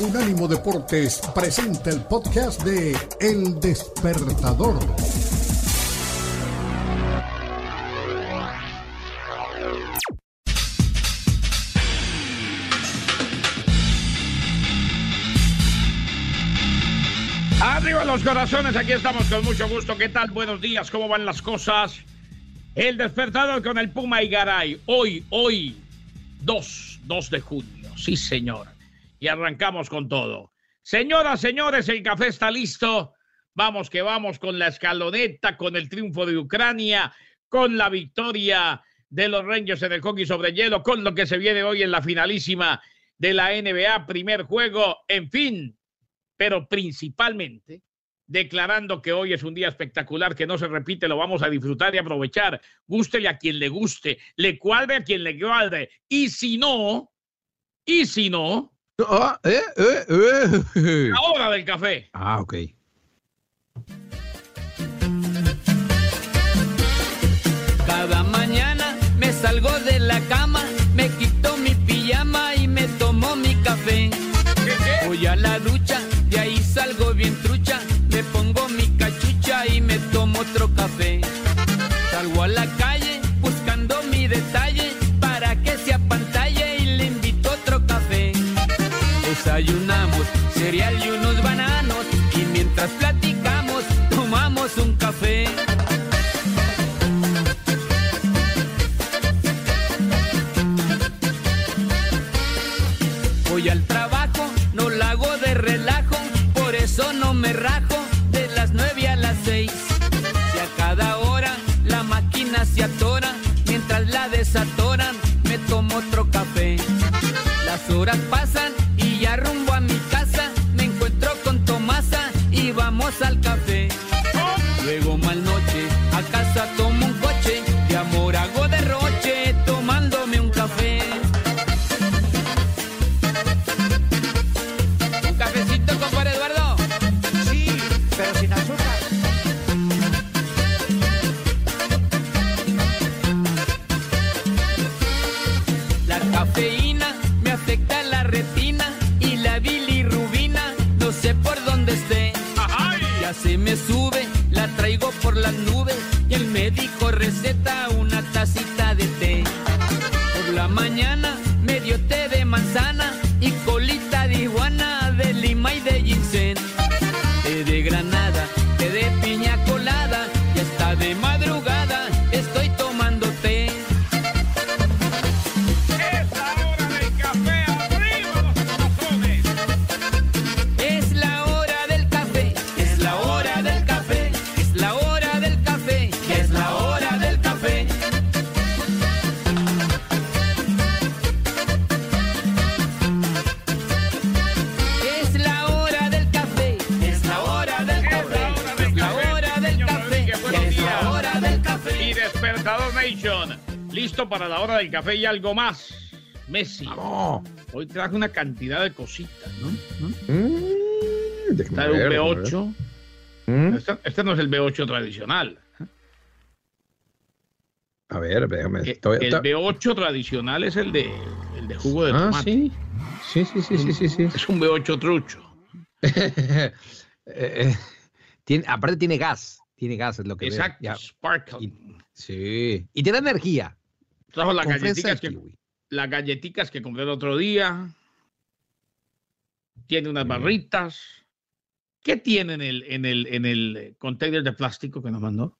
Unánimo Deportes presenta el podcast de El Despertador. Arriba los corazones, aquí estamos con mucho gusto. ¿Qué tal? Buenos días, ¿cómo van las cosas? El despertador con el Puma y Garay. Hoy, hoy, 2, 2 de junio. Sí, señor. Y arrancamos con todo. Señoras, señores, el café está listo. Vamos que vamos con la escaloneta, con el triunfo de Ucrania, con la victoria de los Rangers en el hockey sobre hielo, con lo que se viene hoy en la finalísima de la NBA, primer juego, en fin, pero principalmente declarando que hoy es un día espectacular, que no se repite, lo vamos a disfrutar y aprovechar. Gústele a quien le guste, le cuadre a quien le cuadre. Y si no, y si no, Ah, eh, eh, eh. la hora del café. Ah, ok. Cada mañana me salgo de la cama, me quito mi pijama y me tomo mi café. Voy a la ducha, de ahí salgo bien trucha, me pongo mi cachucha y me tomo otro café. Horas pasan y ya rumbo a mi casa, me encuentro con Tomasa y vamos al café. Luego mal noche, a casa tomo un coche, de amor hago derroche, tomándome un café. Un cafecito, compadre Eduardo. Sí, pero sin azúcar. La cafeína Se me sube, la traigo por las nubes y el médico receta una tacita del café y algo más. Messi, hoy traje una cantidad de cositas, ¿no? Mm, déjame Está un ver, B8. Mm, Este, este no es el B8 tradicional. A ver, déjame. El estoy- B8 tradicional es el de, el de jugo de Ah, tomate. sí. Sí, sí, sí, sí, sí, sí. Es un B8 trucho. Eh, eh, tiene, aparte tiene gas. Tiene gas, es lo que veo. Exacto, Ya. Sparkle. Y- Sí. Y te da energía. Trajo las galletitas que, las galletitas que compré el otro día. Tiene unas barritas. ¿Qué tiene en el, en el, en el container de plástico que nos mandó?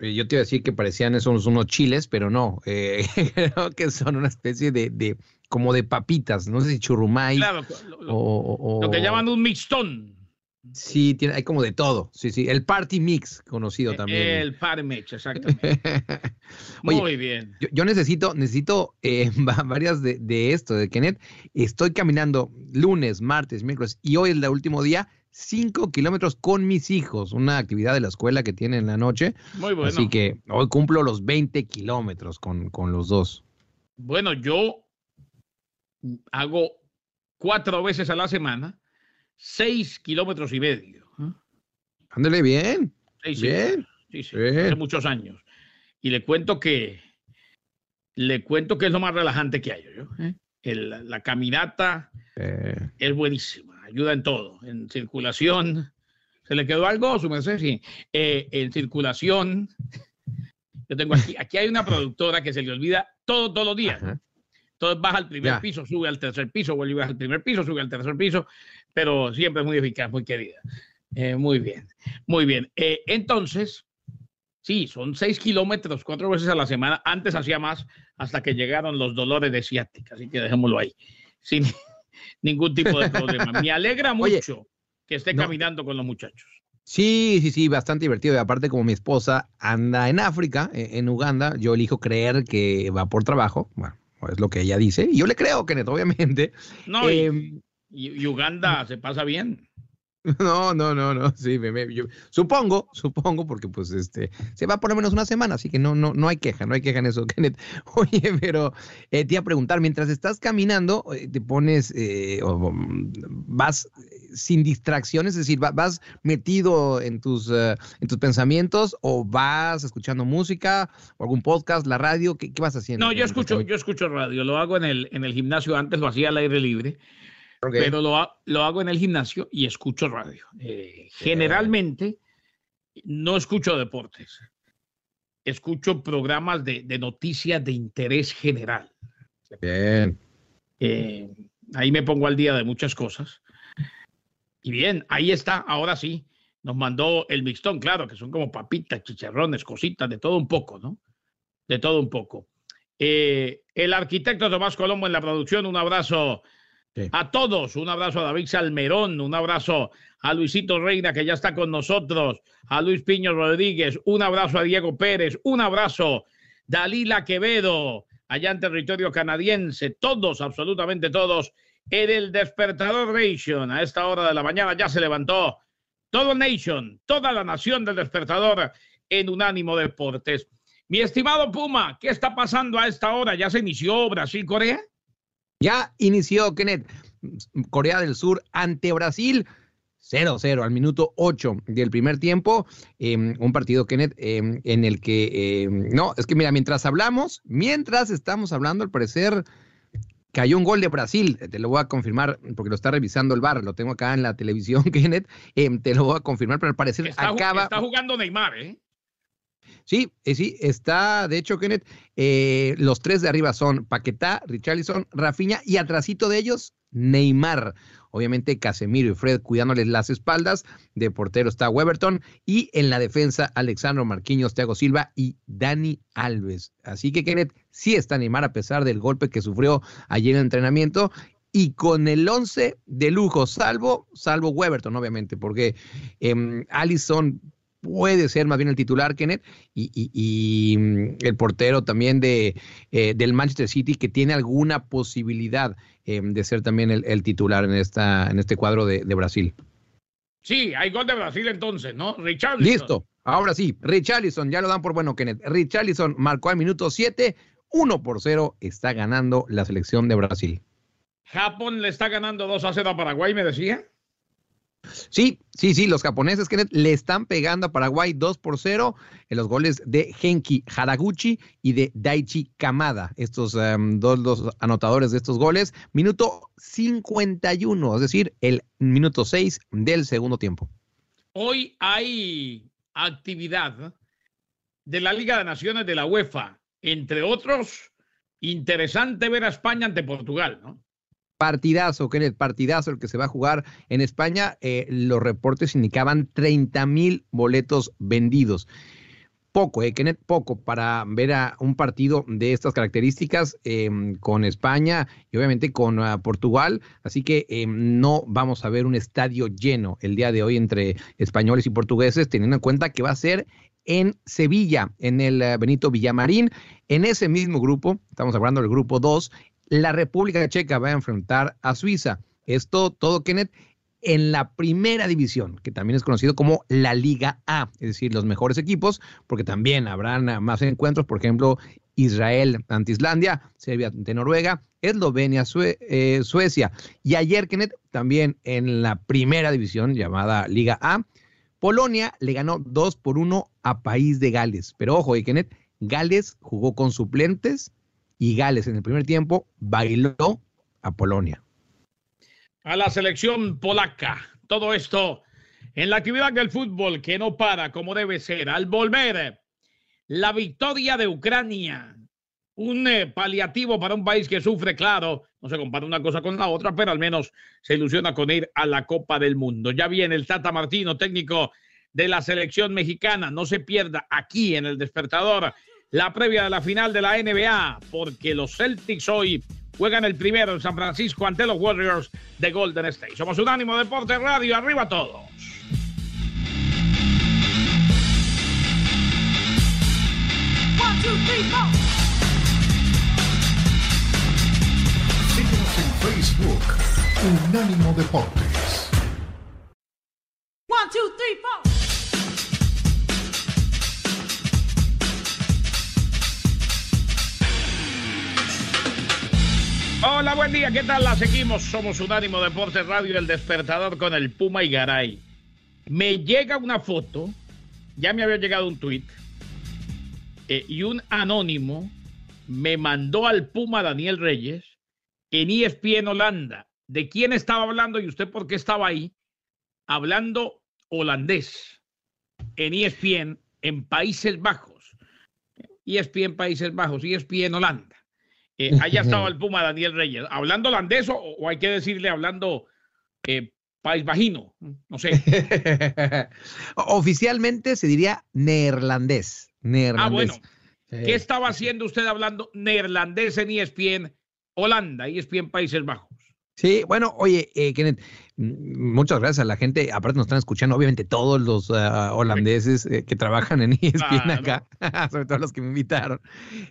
Eh, Yo te iba a decir que parecían esos unos chiles, pero no. eh, creo que son una especie de, de como de papitas. No sé si churrumay Claro, lo, o, lo- o- o- lo que llaman un mixtón. Sí, tiene, hay como de todo. Sí, sí. El party mix, conocido también. El Parmex, exactamente. Oye, Muy bien. Yo, yo necesito, necesito eh, va- varias de, de esto, de Kenneth. Estoy caminando lunes, martes, miércoles y hoy es el último día, cinco kilómetros con mis hijos, una actividad de la escuela que tienen en la noche. Muy bueno. Así que hoy cumplo los 20 kilómetros con, con los dos. Bueno, yo hago cuatro veces a la semana, seis kilómetros y medio. ¿eh? Ándale bien. Sí, sí, Bien. sí, sí, Bien. hace muchos años. Y le cuento que le cuento que es lo más relajante que hay, yo. ¿eh? El- la caminata Es buenísima, ayuda en todo, en circulación. ¿Se le quedó algo, su merced? Sí. Eh, en circulación. Yo tengo aquí, aquí hay una productora que se le olvida todo, todos los días. Entonces baja al primer piso, sube al tercer piso, vuelve al primer piso, sube al tercer piso, pero siempre muy eficaz, muy querida. Eh, muy bien, muy bien. Eh, entonces, sí, son seis kilómetros, cuatro veces a la semana. Antes hacía más hasta que llegaron los dolores de ciática, así que dejémoslo ahí, sin ningún tipo de problema. Me alegra mucho que esté caminando con los muchachos. Sí, sí, sí, bastante divertido. Y aparte, como mi esposa anda en África, e, en Uganda, yo elijo creer que va por trabajo. Bueno, es lo que ella dice. Y yo le creo, Kenneth, obviamente. No, y, Uganda se pasa bien. No, no, no, no, sí, me, yo, supongo, supongo, porque pues este, se va por lo menos una semana, así que no, no, no hay queja, no hay queja en eso, Kenneth. Oye, pero eh, te iba a preguntar, mientras estás caminando, eh, te pones, eh, o, vas sin distracciones, es decir, vas metido en tus, en tus pensamientos o vas escuchando música o algún podcast, la radio, ¿qué, qué vas haciendo? No, yo escucho, yo escucho radio, lo hago en el, en el gimnasio, antes lo hacía al aire libre pero lo, lo, hago en el gimnasio y escucho radio. Eh, generalmente no escucho deportes. Escucho programas de, de noticias de interés general. Bien. Eh, ahí me pongo al día de muchas cosas. Y bien, ahí está, ahora sí. Nos mandó el mixtón, claro, que son como papitas, chicharrones, cositas, de todo un poco, ¿no? De todo un poco. Eh, el arquitecto Tomás Colombo en la producción, un abrazo a todos, un abrazo a David Salmerón, un abrazo a Luisito Reina, que ya está con nosotros, a Luis Piño Rodríguez, un abrazo a Diego Pérez, un abrazo Dalila Quevedo, allá en territorio canadiense, todos, absolutamente todos, en el despertador Nation. A esta hora de la mañana ya se levantó todo Nation, toda la nación del despertador en Unánimo Deportes. Mi estimado Puma, ¿qué está pasando a esta hora? ¿Ya se inició Brasil-Corea? Ya inició, Kenneth, Corea del Sur ante Brasil. 0-0 al minuto 8 del primer tiempo. Em, un partido, Kenneth, em, en el que, em, no, es que mira, mientras hablamos, mientras estamos hablando, al parecer cayó un gol de Brasil. Te lo voy a confirmar porque lo está revisando el bar. Lo tengo acá en la televisión, Kenneth. te lo voy a confirmar, pero al parecer acaba. Está jugando Neymar, ¿eh? Sí, eh, sí, está, de hecho, Kenneth, eh, los tres de arriba son Paquetá, Richarlison, Rafinha y atrasito de ellos, Neymar. Obviamente Casemiro y Fred cuidándoles las espaldas. De portero está Weberton. Y en la defensa, Alexandro Marquinhos, Thiago Silva y Dani Alves. Así que Kenneth sí está Neymar a pesar del golpe que sufrió ayer en el entrenamiento. Y con el 11 de lujo, salvo, salvo Weberton, obviamente, porque eh, Allison puede ser más bien el titular, Kenneth, y, mm, el portero también de, eh, del Manchester City, que tiene alguna posibilidad em, de ser también el, titular en, esta, en este cuadro de, Brasil. Sí, hay gol de Brasil entonces, ¿no? Richarlison. Listo, ahora sí, Richarlison, ya lo dan por bueno, Kenneth. Richarlison marcó al minuto 7, 1 por 0, está ganando la selección de Brasil. Japón le está ganando 2 a 0 a Paraguay, me decía. Sí, sí, sí, los japoneses Kenneth, le están pegando a Paraguay 2 por 0 en los goles de Genki Haraguchi y de Daichi Kamada, estos em, dos, dos, anotadores de estos goles. Minuto 51, es decir, el minuto 6 del segundo tiempo. Hoy hay actividad de la Liga de Naciones de la UEFA, entre otros, interesante ver a España ante Portugal, ¿no? Partidazo, el partidazo el que se va a jugar en España. Eh, los reportes indicaban 30 mil boletos vendidos. Poco, eh, Kenneth, poco para ver a un partido de estas características em, con España y obviamente con ah, Portugal. Así que em, no vamos a ver un estadio lleno el día de hoy entre españoles y portugueses, teniendo en cuenta que va a ser en Sevilla, en el ah, Benito Villamarín. En ese mismo grupo, estamos hablando del grupo 2, la República Checa va a enfrentar a Suiza. Esto todo, Kenneth, en la primera división, que también es conocido como la Liga A, es decir, los mejores equipos, porque también habrán más encuentros, por ejemplo, Israel ante Islandia, Serbia ante Noruega, Eslovenia, eh, Suecia. Y ayer, Kenneth, también en la primera división llamada Liga A, Polonia le ganó 2 por 1 a País de Gales. Pero ojo, Kenneth, Gales jugó con suplentes y Gales en el primer tiempo bailó a Polonia. a la selección polaca. Todo esto en la actividad del fútbol que no para como debe ser. Al volver, la victoria de Ucrania. Un eh, paliativo para un país que sufre, claro, no se compara una cosa con la otra, pero al menos se ilusiona con ir a la Copa del Mundo. Ya viene el Tata Martino, técnico de la selección mexicana. No se pierda aquí en el despertador la previa de la final de la NBA, porque los Celtics hoy juegan el primero en San Francisco ante los Warriors de Golden State. Somos Unánimo Deporte Radio, arriba todos. Síguenos en Facebook, Unánimo Deportes. One, two, three, Hola, buen día, ¿qué tal? La seguimos. Somos Unánimo Deportes Radio, el despertador con el Puma y Garay. Me llega una foto, ya me había llegado un tweet, eh, y un anónimo me mandó al Puma Daniel Reyes en ESPN Holanda. ¿De quién estaba hablando y usted por qué estaba ahí? Hablando holandés en ESPN en Países Bajos. ESPN Países Bajos, ESPN Holanda. Eh, allá estaba el Puma Daniel Reyes. ¿Hablando holandés o, o hay que decirle hablando eh, país bajino? No sé. Oficialmente se diría neerlandés. Neerlandés. Ah, bueno. Sí. ¿Qué estaba haciendo usted hablando neerlandés en ESPN Holanda, ESPN Países Bajos? Sí, bueno, oye, eh, Kenneth, mm, muchas gracias a la gente. Aparte nos están escuchando, obviamente, todos los ah, holandeses eh, que trabajan en ESPN acá, sobre todo los que me invitaron.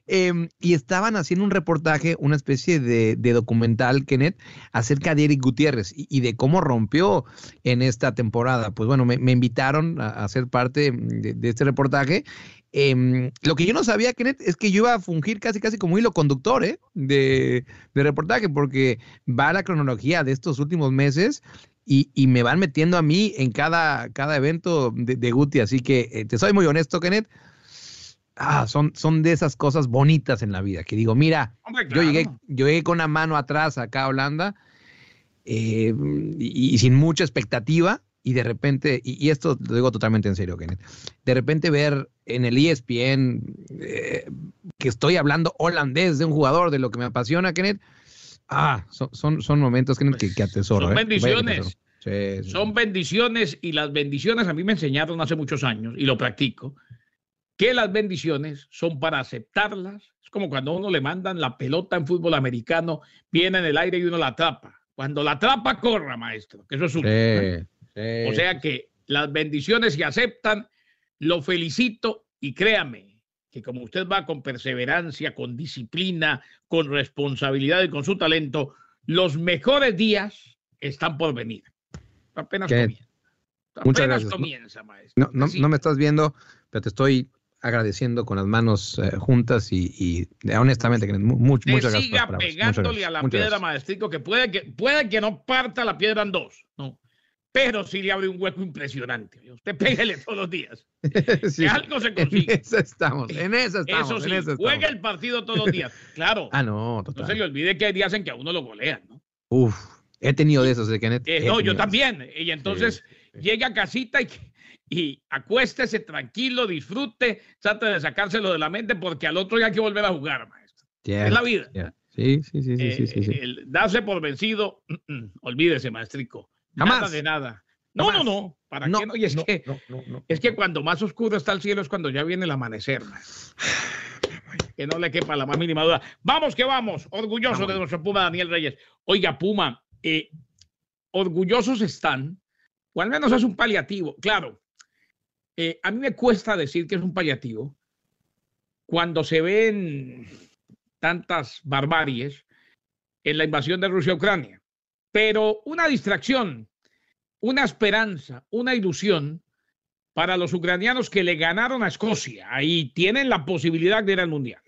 Em, y estaban haciendo un reportaje, una especie de, de documental, Kenneth, acerca de Eric Gutiérrez y, y de cómo rompió en esta temporada. Pues bueno, me, me invitaron a, a ser parte de, de este reportaje. Em, lo que yo no sabía, Kenneth, es que yo iba a fungir casi, casi como hilo conductor ¿eh? de, de reportaje, porque va la cronología de estos últimos meses y, y me van metiendo a mí en cada, cada evento de, de Guti. Así que eh, te soy muy honesto, Kenneth. Ah, son, son de esas cosas bonitas en la vida que digo, mira, Hombre, yo, llegué, claro. yo llegué con una mano atrás acá a Holanda eh, y, y sin mucha expectativa. Y de repente, y, y esto lo digo totalmente en serio, Kenneth, de repente ver en el ESPN eh, que estoy hablando holandés de un jugador de lo que me apasiona, Kenneth, ah, son, son, son momentos Kenneth, que, que atesoro. Son ¿eh? Bendiciones. sí. Son bendiciones y las bendiciones a mí me enseñaron hace muchos años y lo practico, que las bendiciones son para aceptarlas. Es como cuando a uno le mandan la pelota en fútbol americano, viene en el aire y uno la atrapa. Cuando la atrapa, corra, maestro, que eso es un... Sí, sí. O sea que las bendiciones se aceptan, lo felicito y créame que como usted va con perseverancia, con disciplina, con responsabilidad y con su talento, los mejores días están por venir. Apenas Qué- comienza. Muchas Apenas gracias. comienza, maestro. No, no, Sí. no me estás viendo, pero te estoy agradeciendo con las manos eh, juntas y, y, eh, honestamente, Kenneth, mu- mu- Te muchas gracias. siga. Muchas pegándole gracias. a la Muchas piedra, gracias. maestrico, que puede, que puede que no parta la piedra en dos, no. Pero sí le abre un hueco impresionante. Usted pégale todos los días. Sí, Que algo se en consigue. esa estamos, en esa estamos. Eso sí, en esa estamos. juega el partido todos los días. Claro. Ah, no, No se le total. olvide que hay días en que a uno lo golean, ¿no? Uf, he tenido de esos, de. Eh, he no, yo también. Y entonces sí. llega a casita y, y acuéstese tranquilo, disfrute, trate de sacárselo de la mente porque al otro día hay que volver a jugar, maestro. Es la vida. Yeah. Sí, sí, sí, sí, sí, sí, sí. Eh, el darse por vencido, mm, mm, olvídese, maestrico. Jamás. Nada de nada. No, Jamás. no, no. ¿Para No, qué no? Y es no, que, es que cuando más oscuro está el cielo es cuando ya viene el amanecer. Que no le quepa la más mínima duda. Vamos que vamos. Orgulloso de nuestro Puma Daniel Reyes. Oiga, Puma, eh, orgullosos están, o al menos es un paliativo. Claro, eh, a mí me cuesta decir que es un paliativo cuando se ven tantas barbaries en la invasión de Rusia a Ucrania. Pero una distracción, una esperanza, una ilusión para los ucranianos que le ganaron a Escocia. Ahí tienen la posibilidad de ir al Mundial.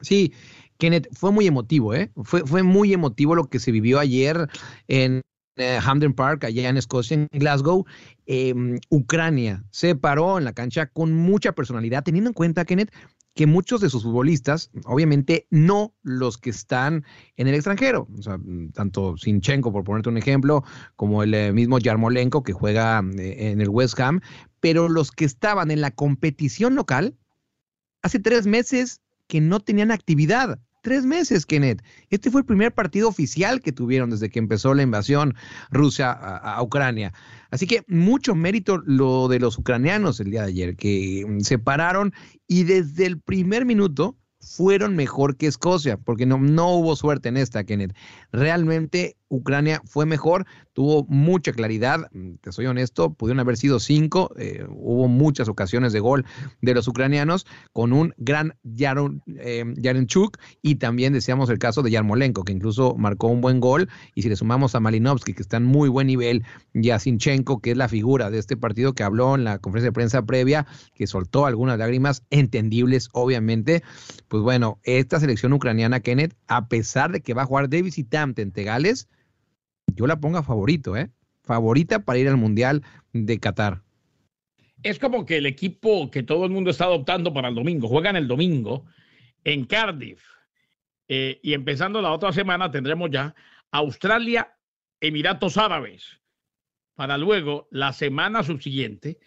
Sí, Kenneth, fue muy emotivo, ¿eh? Fue, fue muy emotivo lo que se vivió ayer en eh, Hampden Park, allá en Escocia, en Glasgow. Eh, Ucrania se paró en la cancha con mucha personalidad, teniendo en cuenta, Kenneth, que muchos de sus futbolistas, obviamente no los que están en el extranjero, o sea, tanto Sinchenko, por ponerte un ejemplo, como el eh, mismo Yarmolenko que juega eh, en el West Ham, pero los que estaban en la competición local, hace tres meses que no tenían actividad. Tres meses, Kenneth. Este fue el primer partido oficial que tuvieron desde que empezó la invasión rusa a, a, Ucrania. Así que mucho mérito lo de los ucranianos el día de ayer, que mm, se pararon y desde el primer minuto fueron mejor que Escocia, porque no, no hubo suerte en esta, Kenneth. Realmente Ucrania fue mejor, tuvo mucha claridad, te soy honesto, pudieron haber sido cinco, eh, hubo muchas ocasiones de gol de los ucranianos con un gran Yaron, eh, Yarenchuk y también decíamos el caso de Yarmolenko, que incluso marcó un buen gol, y si le sumamos a Malinovsky, que está en muy buen nivel, y a Sinchenko, que es la figura de este partido que habló en la conferencia de prensa previa, que soltó algunas lágrimas entendibles, obviamente, pues bueno, esta selección ucraniana, Kenneth, a pesar de que va a jugar de visitante en Tegales, yo la pongo a favorito, ¿eh? Favorita para ir al Mundial de Qatar. Es como que el equipo que todo el mundo está adoptando para el domingo, juegan el domingo en Cardiff. Eh, y empezando la otra semana tendremos ya Australia, Emiratos Árabes, para luego la semana subsiguiente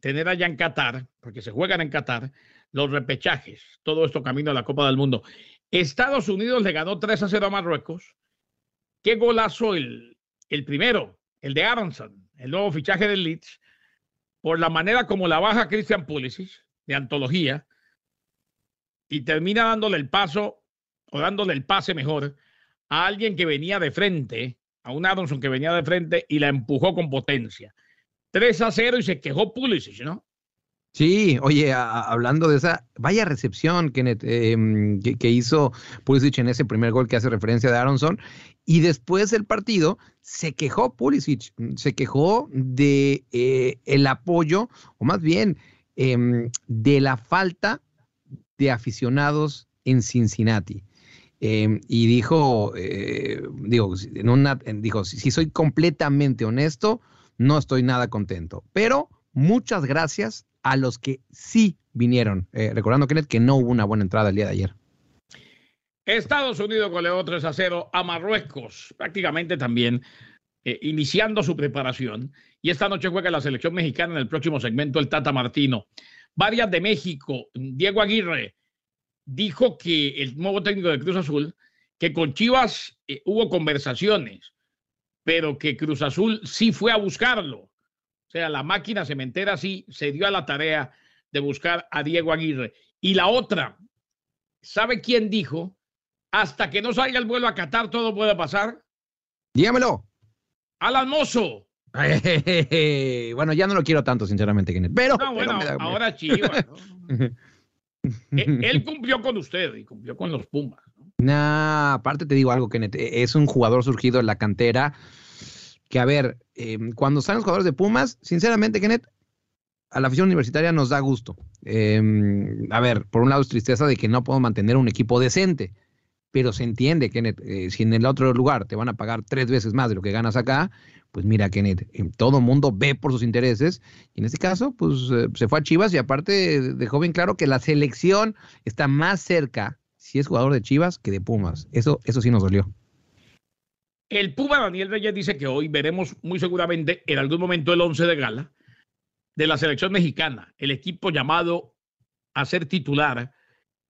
tener allá en Qatar, porque se juegan en Qatar, los repechajes, todo esto camino a la Copa del Mundo. Estados Unidos le ganó 3 a 0 a Marruecos. Qué golazo el, el primero, el de Aronson, el nuevo fichaje del Leeds, por la manera como la baja Christian Pulisic, de antología, y termina dándole el paso, o dándole el pase mejor, a alguien que venía de frente, a un Aronson que venía de frente y la empujó con potencia. 3 a 0 y se quejó Pulisic, ¿no? Sí, oye, hablando de esa, vaya recepción eh, que, que, hizo Pulisic en ese primer gol que hace referencia de Aronson, y después del partido se quejó Pulisic, se quejó de eh, el apoyo, o más bien eh, de la falta de aficionados en Cincinnati. Eh, y dijo, digo, en una, dijo, si, si soy completamente honesto, no estoy nada contento, pero muchas gracias a los que sí vinieron. Eh, recordando, Kenneth, que no hubo una buena entrada el día de ayer. Estados Unidos goleó 3 a 0 a Marruecos, prácticamente también eh, iniciando su preparación. Y esta noche juega la selección mexicana en el próximo segmento, el Tata Martino. Varias de México, Diego Aguirre dijo que el nuevo técnico de Cruz Azul, que con Chivas eh, hubo conversaciones, pero que Cruz Azul sí fue a buscarlo o sea, la máquina cementera sí se dio a la tarea de buscar a Diego Aguirre. Y la otra, ¿sabe quién dijo? Hasta que no salga el vuelo a Qatar, todo puede pasar. Dígamelo. Alan Mozo. bueno, ya no lo quiero tanto, sinceramente, Kenneth. Pero, no, bueno, pero da, ahora Chivas. ¿no? él cumplió con usted y cumplió con los Pumas. ¿no? Nah, aparte te digo algo, Kenneth. Es un jugador surgido en la cantera que, a ver, eh, cuando salen los jugadores de Pumas, sinceramente, Kenneth, a la afición universitaria nos da gusto. Eh, a ver, por un lado es tristeza de que no podemos mantener un equipo decente, pero se entiende, Kenneth, eh, si en el otro lugar te van a pagar tres veces más de lo que ganas acá, pues mira, Kenneth, todo el mundo ve por sus intereses, y en este caso, pues se fue a Chivas y aparte dejó bien claro que la selección está más cerca, si es jugador de Chivas, que de Pumas. Eso, eso sí nos dolió. El Puma Daniel Reyes dice que hoy veremos muy seguramente en algún momento el 11 de gala de la selección mexicana, el equipo llamado a ser titular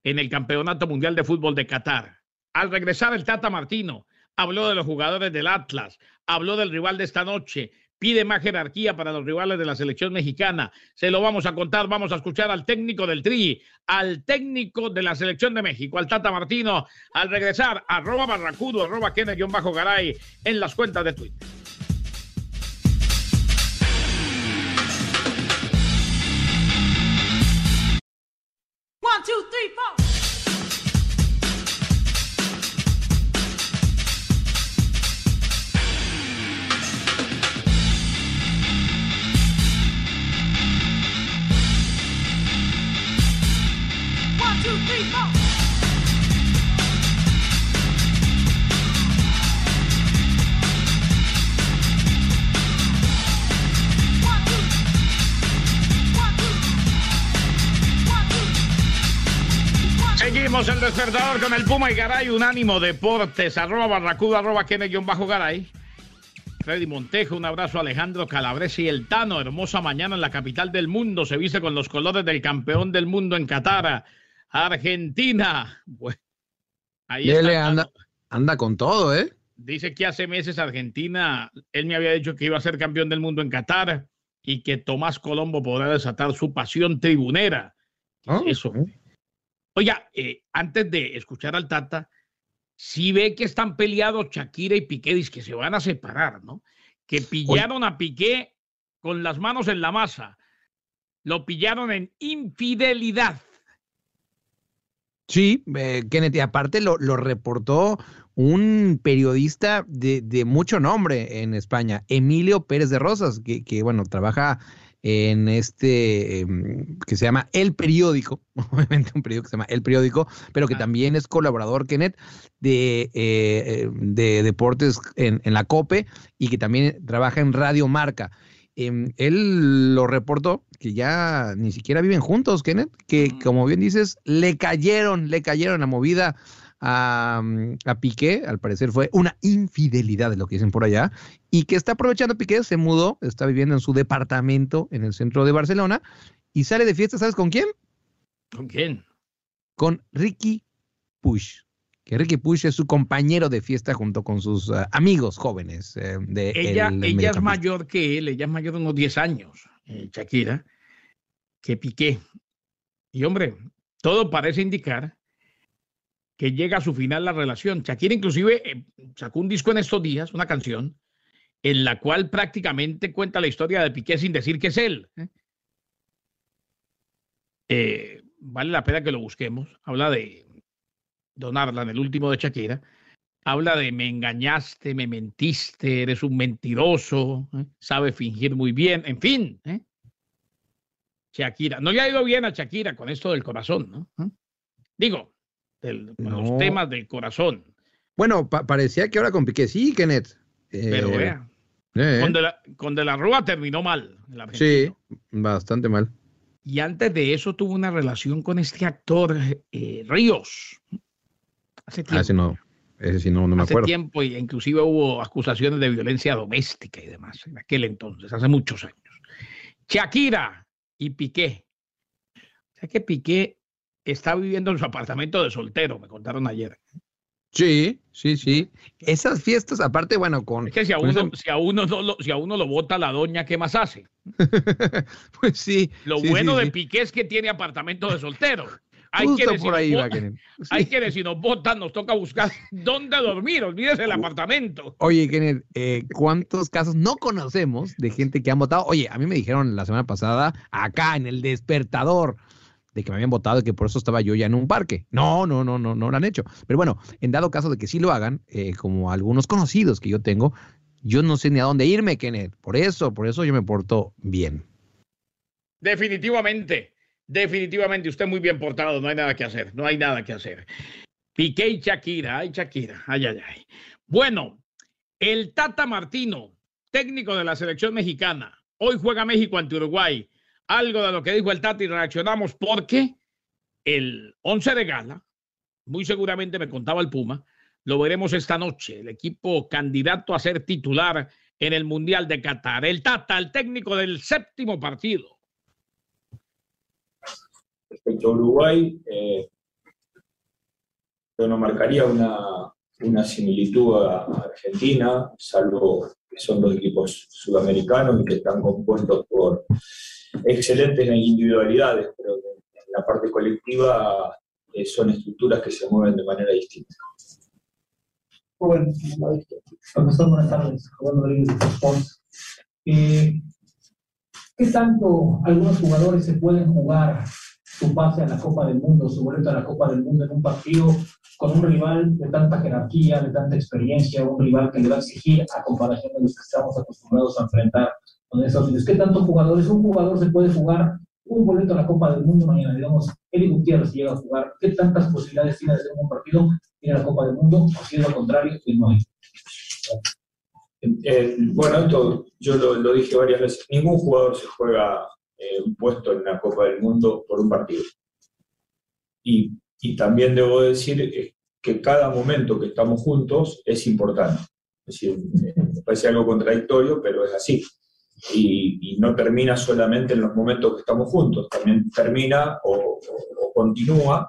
en el Campeonato Mundial de Fútbol de Qatar. Al regresar el Tata Martino habló de los jugadores del Atlas, habló del rival de esta noche, pide más jerarquía para los rivales de la selección mexicana. Se lo vamos a contar, vamos a escuchar al técnico del Tri, al técnico de la selección de México, al Tata Martino, al regresar, arroba barracudo, arroba bajo garay en las cuentas de Twitter. One, two, three, four. El despertador con el Puma y Garay, Unánimo Deportes, arroba barracuda, arroba bajo garay Freddy Montejo, un abrazo a Alejandro Calabresi y el Tano, hermosa mañana en la capital del mundo, se viste con los colores del campeón del mundo en Qatar, Argentina. Bueno, ahí está. Anda, anda con todo, ¿eh? Dice que hace meses Argentina, él me había dicho que iba a ser campeón del mundo en Qatar y que Tomás Colombo podrá desatar su pasión tribunera. Ah, eso? Oiga, eh, antes de escuchar al Tata, si ve que están peleados Shakira y Piqué, dice que se van a separar, ¿no? Que pillaron a Piqué con las manos en la masa. Lo pillaron en infidelidad. Sí, eh, Kennedy, aparte lo, lo, reportó un periodista de, de, mucho nombre en España, Emilio Pérez de Rosas, que, que bueno, trabaja en este em, que se llama El Periódico, obviamente un periódico que se llama El Periódico, pero que ah. también es colaborador, Kenneth, de, eh, em, de deportes en, la COPE y que también trabaja en Radio Marca. Em, él lo reportó que ya ni siquiera viven juntos, Kenneth, que como bien dices, le cayeron, le cayeron la movida a, a, Piqué, al parecer fue una infidelidad de lo que dicen por allá, y que está aprovechando Piqué, se mudó, está viviendo en su departamento en el centro de Barcelona y sale de fiesta, ¿sabes con quién? ¿Con quién? Con Ricky Push. Que Ricky Push es su compañero de fiesta junto con sus uh, amigos jóvenes. Eh, de ella ella es mayor que él, ella es mayor de unos 10 años, eh, Shakira, que Piqué. Y hombre, todo parece indicar que llega a su final la relación. Shakira inclusive eh, sacó un disco en estos días, una canción, en la cual prácticamente cuenta la historia de Piqué sin decir que es él. ¿eh? Eh, vale la pena que lo busquemos. Habla de Don Arlan, el último de Shakira. Habla de me engañaste, me mentiste, eres un mentiroso, sabe fingir muy bien, en fin. Shakira, no le ha ido bien a Shakira con esto del corazón, ¿no? Digo, los temas del corazón. Bueno, parecía que ahora con Piqué sí, Kenneth. Pero eh, vea, eh. con, de la, con, de la, Rúa terminó mal. Sí, bastante mal. Y antes de eso tuvo una relación con este actor eh, Ríos. Hace ah, tiempo. no, ese sí no, no me hace tiempo, y inclusive hubo acusaciones de violencia doméstica y demás en aquel entonces, hace muchos años. Shakira y Piqué. O sea que Piqué está viviendo en su apartamento de soltero, me contaron ayer. Sí, sí, sí. Esas fiestas, aparte, bueno, con. Es que si a uno, si a uno, no lo, si a uno lo vota la doña, ¿qué más hace? pues sí. Lo bueno de Piqué es que tiene apartamento de soltero. Hay por ahí Hay que si nos votan, nos toca buscar dónde dormir. Olvídese el apartamento. Oye, Kenneth, eh, ¿cuántos casos no conocemos de gente que ha votado? Oye, a mí me dijeron la semana pasada, acá en el despertador, de que me habían votado y que por eso estaba yo ya en un parque. No, no, no, no, no lo han hecho. Pero bueno, en dado caso de que sí lo hagan, eh, como algunos conocidos que yo tengo, yo no sé ni a dónde irme, Kenneth. Por eso, por eso yo me porto bien. Definitivamente, definitivamente, usted muy bien portado, no hay nada que hacer, no hay nada que hacer. Piqué y Shakira, ay Shakira, ay, ay, ay. Bueno, el Tata Martino, técnico de la selección mexicana, hoy juega México ante Uruguay algo de lo que dijo el Tati reaccionamos porque el 11 de gala, muy seguramente me contaba el Puma, lo veremos esta noche, el equipo candidato a ser titular en el Mundial de Qatar. El Tata, el técnico del séptimo partido. Respecto a Uruguay, eh, yo no marcaría una, una similitud a Argentina, salvo que son dos equipos sudamericanos y que están compuestos por excelentes en individualidades, pero en la parte colectiva eh, son estructuras que se mueven de manera distinta. Bueno, profesor, buenas tardes. Eh, ¿Qué tanto algunos jugadores se pueden jugar su pase a la Copa del Mundo, su boleto a la Copa del Mundo en un partido con un rival de tanta jerarquía, de tanta experiencia, un rival que le va a exigir a comparación de los que estamos acostumbrados a enfrentar ¿Qué tantos jugadores? Un jugador se puede jugar un boleto a la Copa del Mundo mañana, digamos, Eric Gutiérrez llega a jugar. ¿Qué tantas posibilidades tiene de hacer un partido? Tiene la Copa del Mundo, o si es lo contrario, pues no hay. Eh, bueno, esto yo lo, dije varias veces. Ningún jugador se juega eh, un puesto en la Copa del Mundo por un partido. Y y también debo decir eh, que cada momento que estamos juntos es importante. Es decir, me parece algo contradictorio, pero es así. Y, y, no termina solamente en los momentos que estamos juntos, también termina o, o, continúa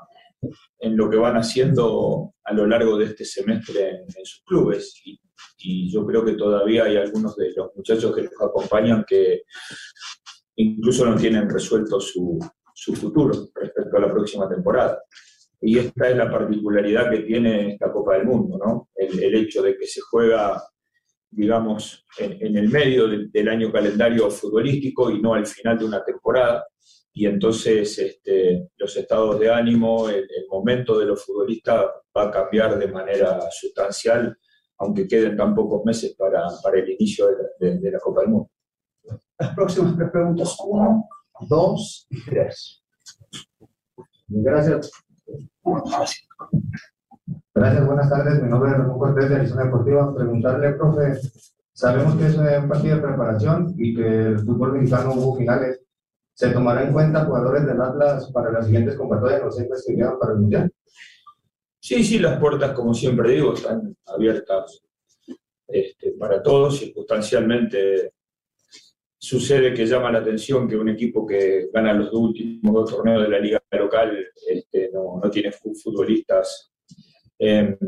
en lo que van haciendo a lo largo de este semestre en, en sus clubes. Y, y, yo creo que todavía hay algunos de los muchachos que los acompañan que incluso no tienen resuelto su, su futuro respecto a la próxima temporada. Y esta es la particularidad que tiene esta Copa del Mundo, ¿no? El, el hecho de que se juega, digamos, en, el medio del, año calendario futbolístico y no al final de una temporada. Y entonces este, los estados de ánimo, el, momento de los futbolistas va a cambiar de manera sustancial, aunque queden tan pocos meses para, el inicio de, de la Copa del Mundo. Las próximas tres preguntas, uno, dos y tres. Gracias. Gracias, buenas tardes. Mi nombre es Ramón Cortés de Arizona Deportiva. Preguntarle, profe, sabemos que es un partido de preparación y que el fútbol mexicano hubo finales. ¿Se tomará en cuenta jugadores del Atlas para las siguientes convocatorias, los seis que para el Mundial? Sí, sí, las puertas, como siempre digo, están abiertas este, para todos. Circunstancialmente sucede que llama la atención que un equipo que gana los dos últimos dos torneos de la liga local este, no, tiene futbolistas en,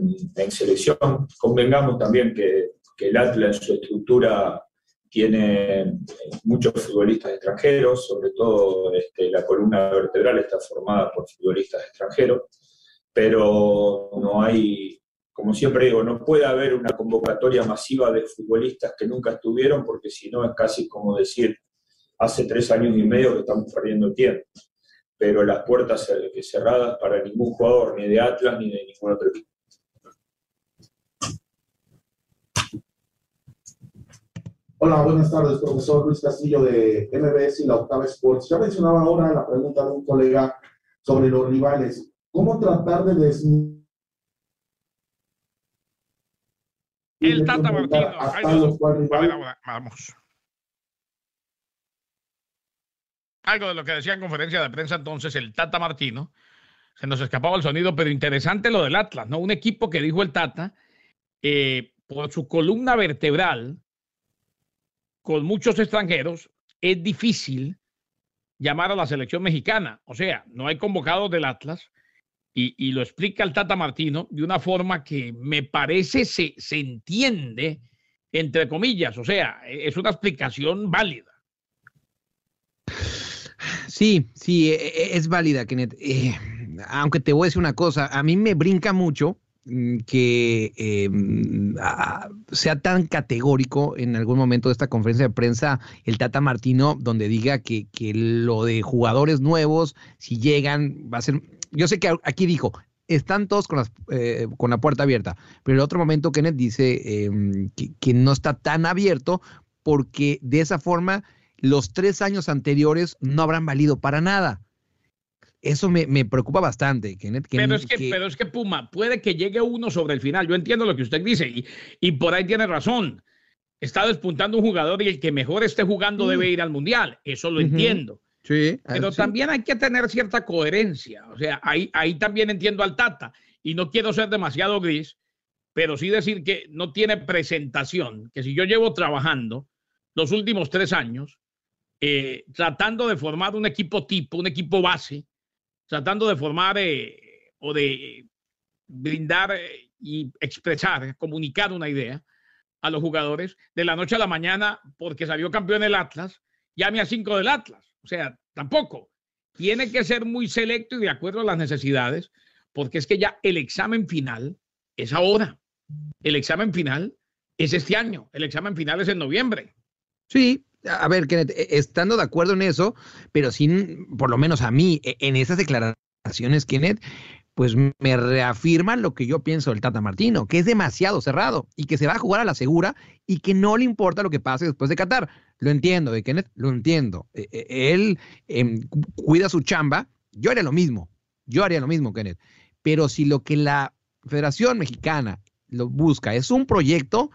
selección. Convengamos también que, que, el Atlas en su estructura tiene muchos futbolistas extranjeros, sobre todo este, la columna vertebral está formada por futbolistas extranjeros, pero no hay como siempre digo, no puede haber una convocatoria masiva de futbolistas que nunca estuvieron, porque si no es casi como decir, hace tres años y medio que estamos perdiendo tiempo. Pero las puertas cerradas para ningún jugador, ni de Atlas ni de ningún otro equipo. Hola, buenas tardes, profesor Luis Castillo de MBS y la Octava Sports. Ya mencionaba ahora la pregunta de un colega sobre los rivales. ¿Cómo tratar de desnudar El Tata Martino. vamos. Algo de lo que decía en conferencia de prensa entonces el Tata Martino. Se nos escapaba el sonido, pero interesante lo del Atlas, ¿no? Un equipo que dijo el Tata, eh, por su columna vertebral, con muchos extranjeros, es difícil llamar a la selección mexicana. O sea, no hay convocados del Atlas y, y, lo explica el Tata Martino de una forma que me parece se, se entiende, entre comillas, o sea, es una explicación válida. Sí, sí, e, e, es válida, Kenneth. Eh, aunque te voy a decir una cosa, a mí me brinca mucho mm, que eh, sea tan categórico en algún momento de esta conferencia de prensa el Tata Martino, donde diga que, que lo de jugadores nuevos, si llegan, va a ser yo sé que aquí dijo, están todos con, las, eh, con la puerta abierta, pero en otro momento Kenneth dice que, que, no está tan abierto porque de esa forma los tres años anteriores no habrán valido para nada. Eso me, me preocupa bastante, Kenneth. Que, pero, es que, que, pero es que Puma, puede que llegue uno sobre el final. Yo entiendo lo que usted dice y, y por ahí tiene razón. Está despuntando un jugador y el que mejor esté jugando mm. debe ir al Mundial. Eso lo uh -huh. entiendo. Sí, pero sí. también hay que tener cierta coherencia. O sea, ahí, ahí también entiendo al Tata y no quiero ser demasiado gris, pero sí decir que no tiene presentación, que si yo llevo trabajando los últimos tres años, eh, tratando de formar un equipo tipo, un equipo base, tratando de formar eh, o de brindar eh, y expresar, comunicar una idea a los jugadores de la noche a la mañana, porque salió campeón el Atlas, llame a cinco del Atlas. O sea, tampoco. Tiene que ser muy selecto y de acuerdo a las necesidades, porque es que ya el examen final es ahora. El examen final es este año. El examen final es en noviembre. Sí, a ver, Kenneth, estando de acuerdo en eso, pero sin, por lo menos a mí, e, en esas declaraciones, Kenneth, pues me reafirman lo que yo pienso del Tata Martino, que es demasiado cerrado y que se va a jugar a la segura y que no le importa lo que pase después de Qatar. Lo entiendo, de Kenneth, lo entiendo. Él eh, cuida su chamba. Yo haría lo mismo. Yo haría lo mismo, Kenneth. Pero si lo que la Federación Mexicana lo busca es un proyecto,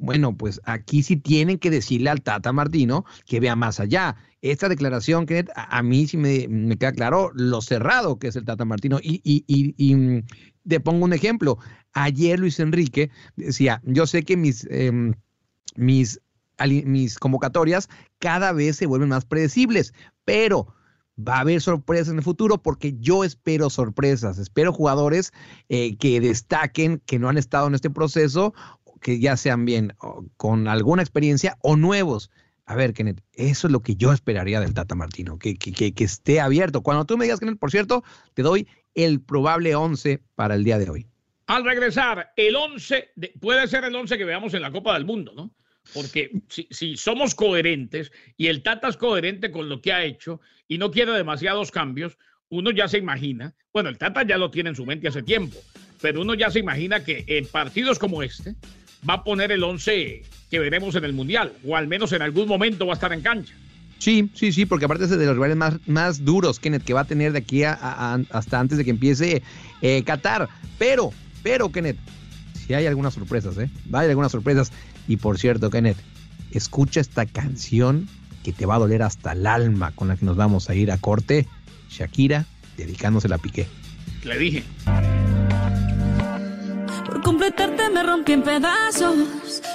Bueno, pues aquí sí tienen que decirle al Tata Martino que vea más allá. Esta declaración, Kenneth, a, mí sí me, me queda claro lo cerrado que es el Tata Martino. Y, y, y, y mm, te pongo un ejemplo. Ayer Luis Enrique decía, yo sé que mis, em, mis, mis convocatorias cada vez se vuelven más predecibles, pero va a haber sorpresas en el futuro porque yo espero sorpresas, espero jugadores eh, que destaquen, que no han estado en este proceso, que ya sean bien con alguna experiencia o nuevos. A ver, Kenneth, eso es lo que yo esperaría del Tata Martino, que, que, que, esté abierto. Cuando tú me digas, Kenneth, por cierto, te doy el probable 11 para el día de hoy. Al regresar, el 11, de- puede ser el 11 que veamos en la Copa del Mundo, ¿no? Porque si, si somos coherentes y el Tata es coherente con lo que ha hecho y no quiere demasiados cambios, uno ya se imagina, bueno, el Tata ya lo tiene en su mente hace tiempo, pero uno ya se imagina que en partidos como este va a poner el 11 que veremos en el Mundial, o al menos en algún momento va a estar en cancha. Sí, sí, sí, porque aparte es de los rivales más, más duros, Kenneth, que va a tener de aquí a- a- a- hasta antes de que empiece eh, Qatar. Pero, pero, Kenneth, si hay algunas sorpresas, ¿eh? Va a haber algunas sorpresas. Y por cierto, Kenneth, escucha esta canción que te va a doler hasta el alma con la que nos vamos a ir a corte. Shakira, dedicándosela a Piqué. Le dije. Por completarte me rompí en pedazos.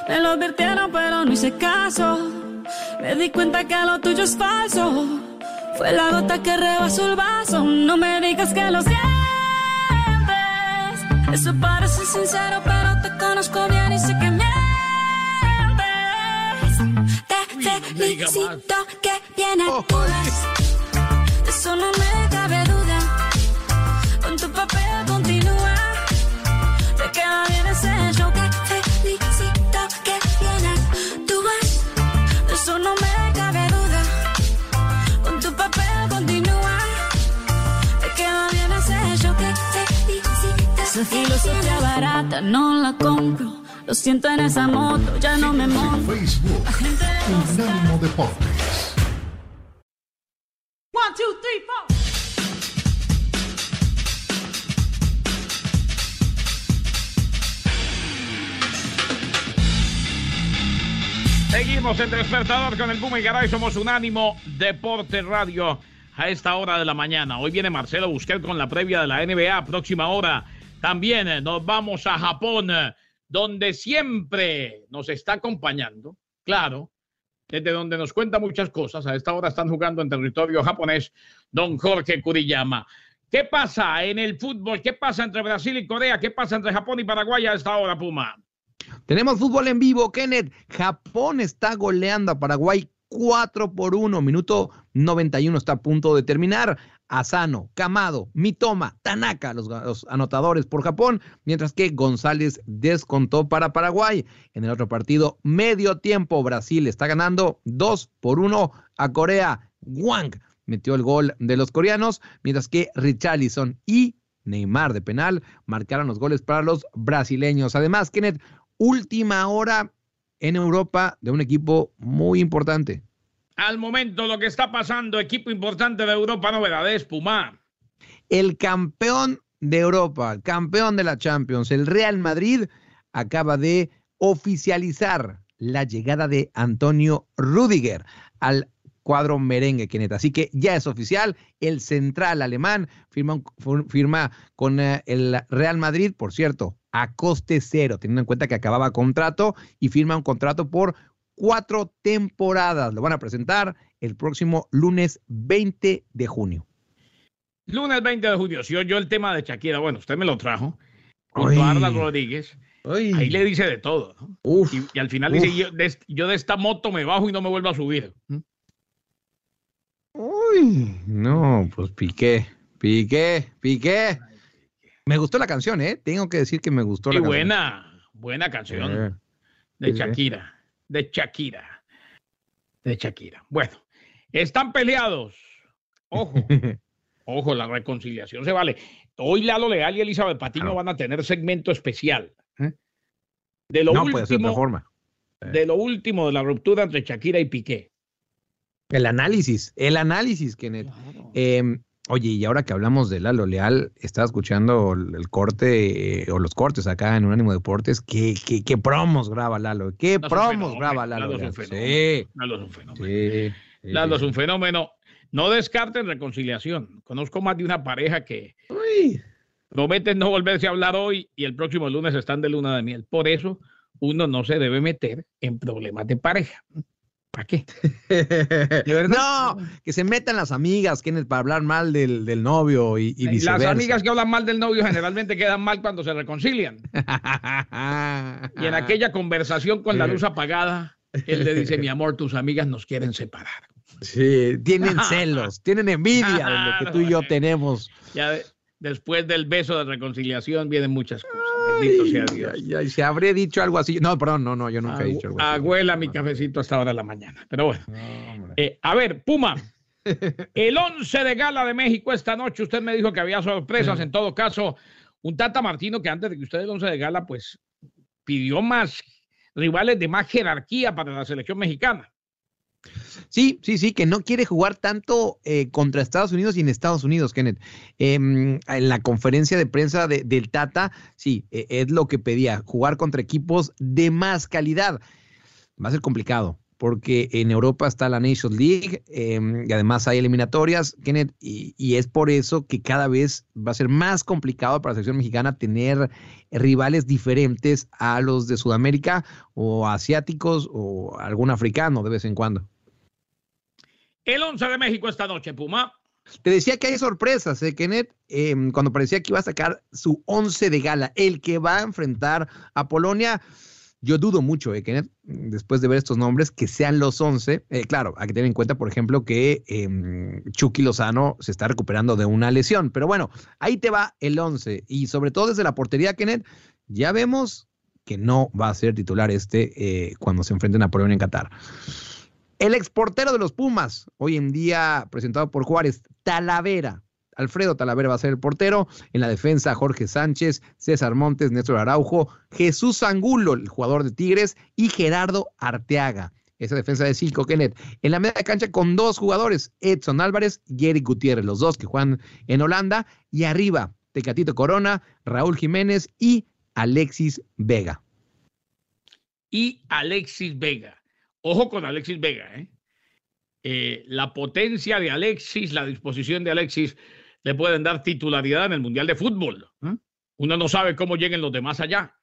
Me lo advirtieron, pero no hice caso. Me di cuenta que lo tuyo es falso. Fue la gota que rebasó el vaso. No me digas que lo sientes. Eso parece sincero, pero te conozco bien y sé que mientes. Te felicito que bien actúas. De Eso no me cabe duda. Con tu papel continúa. Filosofía barata no la compro. Lo siento en esa moto, ya no me monto. Facebook. Unánimo Deportes. One, two, three, four. Seguimos en Despertador con el Puma y Garay. Somos Unánimo Deporte Radio a esta hora de la mañana. Hoy viene Marcelo Busquets con la previa de la NBA. Próxima hora también eh, nos vamos a Japón, eh, donde siempre nos está acompañando. Claro, desde donde nos cuenta muchas cosas. A esta hora están jugando en territorio japonés don Jorge Kuriyama. ¿Qué pasa en el fútbol? ¿Qué pasa entre Brasil y Corea? ¿Qué pasa entre Japón y Paraguay a esta hora, Puma? Tenemos fútbol en vivo, Kenneth. Japón está goleando a Paraguay 4 por 1. Minuto 91 está a punto de terminar. Asano, Camado, Mitoma, Tanaka, los, los anotadores por Japón, mientras que González descontó para Paraguay. En el otro partido, medio tiempo, Brasil está ganando 2 por 1 a Corea. Wang metió el gol de los coreanos, mientras que Richarlison y Neymar de penal marcaron los goles para los brasileños. Además, Kenneth, última hora en Europa de un equipo muy importante. Al momento lo que está pasando, equipo importante de Europa, novedades, Puma. El campeón de Europa, el campeón de la Champions, el Real Madrid, acaba de oficializar la llegada de Antonio Rudiger al cuadro merengue, Kenneth. Así que ya es oficial, el central alemán firma, firma con eh, el Real Madrid, por cierto, a coste cero, teniendo en cuenta que acababa contrato y firma un contrato por cuatro temporadas. Lo van a presentar el próximo lunes 20 de junio. Lunes 20 de junio, si oyó el tema de Shakira, bueno, usted me lo trajo, junto a Arla Rodríguez, ahí le dice de todo, ¿no? Uf, Y, y al final uf. dice, yo de, yo de esta moto me bajo y no me vuelvo a subir. ¿Mm? Uy, no, pues piqué, piqué, piqué. Me gustó la canción, ¿eh? Tengo que decir que me gustó Y la canción. buena, buena canción Eh, de sí, sí. Shakira, de Shakira, de Shakira. Bueno, están peleados. Ojo, ojo, la reconciliación se vale. Hoy Lalo Leal y Elizabeth Patiño Claro. van a tener segmento especial. ¿eh? De lo no puede ser de último, forma. de lo último de la ruptura entre Shakira y Piqué. El análisis, el análisis, Kenneth. Eh, Oye, y ahora que hablamos de Lalo Leal, estaba escuchando el, corte eh, o los cortes acá en Unánimo Deportes. ¿Qué, qué, qué promos graba Lalo? ¿Qué Lalo promos graba Lalo? Lalo es un Leal? fenómeno. Sí, Lalo es un fenómeno. sí, sí, Lalo es un fenómeno. No descarten reconciliación. Conozco más de una pareja que Uy, prometen no volverse a hablar hoy y el próximo lunes están de luna de miel. Por eso uno no se debe meter en problemas de pareja. ¿Para qué? No, que se metan las amigas, Kenneth, para hablar mal del, del novio y, y Las amigas que hablan mal del novio generalmente quedan mal cuando se reconcilian. Y en aquella conversación con la luz apagada, él le dice, mi amor, tus amigas nos quieren separar. Sí, tienen celos, tienen envidia de lo que tú y yo tenemos. Ya de- después del beso de reconciliación vienen muchas cosas. Bendito sea Dios. Ay, habré dicho algo así. No, perdón, no, no, yo nunca he dicho algo así. Abuela mi cafecito hasta ahora de la mañana. Pero bueno. No. Eh, a ver, Puma. El 11 de gala de México esta noche, usted me dijo que había sorpresas. En todo caso, un Tata Martino que antes de que usted el 11 de gala, pues pidió más rivales de más jerarquía para la selección mexicana. Sí, sí, sí, que no quiere jugar tanto eh, contra Estados Unidos y en Estados Unidos, Kenneth. Em, en la conferencia de prensa de- del Tata, sí, eh, es lo que pedía, jugar contra equipos de más calidad. Va a ser complicado, porque en Europa está la Nations League em, y además hay eliminatorias, Kenneth, y, y es por eso que cada vez va a ser más complicado para la selección mexicana tener rivales diferentes a los de Sudamérica o asiáticos o algún africano de vez en cuando. El 11 de México esta noche, Puma. Te decía que hay sorpresas, ¿eh, Kenneth? Em, cuando parecía que iba a sacar su once de gala, el que va a enfrentar a Polonia. Yo dudo mucho, ¿eh, Kenneth? Después de ver estos nombres, que sean los 11. Eh, claro, hay que tener en cuenta, por ejemplo, que em, Chucky Lozano se está recuperando de una lesión. Pero bueno, ahí te va el 11. Y sobre todo desde la portería, Kenneth, ya vemos que no va a ser titular este eh, cuando se enfrenten a Polonia en Qatar. El exportero de los Pumas, hoy en día presentado por Juárez, Talavera. Alfredo Talavera va a ser el portero. En la defensa, Jorge Sánchez, César Montes, Néstor Araujo, Jesús Angulo, el jugador de Tigres, y Gerardo Arteaga. Esa defensa de cinco, Kenneth. En la media cancha con dos jugadores, Edson Álvarez y Eric Gutiérrez, los dos que juegan en Holanda. Y arriba, Tecatito Corona, Raúl Jiménez y Alexis Vega. y Alexis Vega. Ojo con Alexis Vega, ¿eh? Eh, la potencia de Alexis, la disposición de Alexis le pueden dar titularidad en el Mundial de Fútbol. ¿eh? Uno no sabe cómo lleguen los demás allá.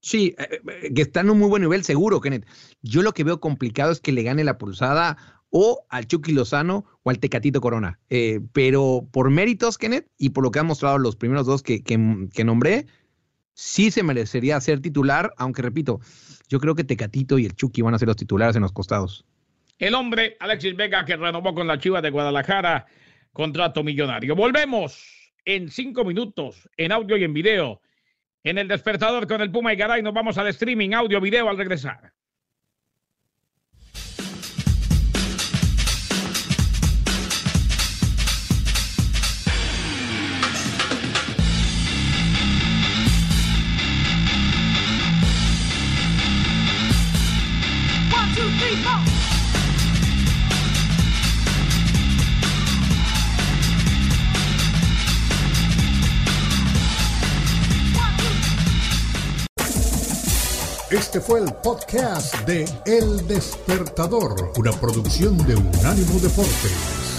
Sí, eh, que está en un muy buen nivel, seguro, Kenneth. Yo lo que veo complicado es que le gane la pulsada o al Chucky Lozano o al Tecatito Corona. Pero por méritos, Kenneth, y por lo que han mostrado los primeros dos que, que- que nombré, sí se merecería ser titular, aunque repito, yo creo que Tecatito y el Chucky van a ser los titulares en los costados. El hombre, Alexis Vega, que renovó con la Chivas de Guadalajara, contrato millonario. Volvemos en cinco minutos, en audio y en video, en el despertador con el Puma y Garay. Nos vamos al streaming, audio, video al regresar. Este fue el podcast de El Despertador, una producción de Unánimo Deportes.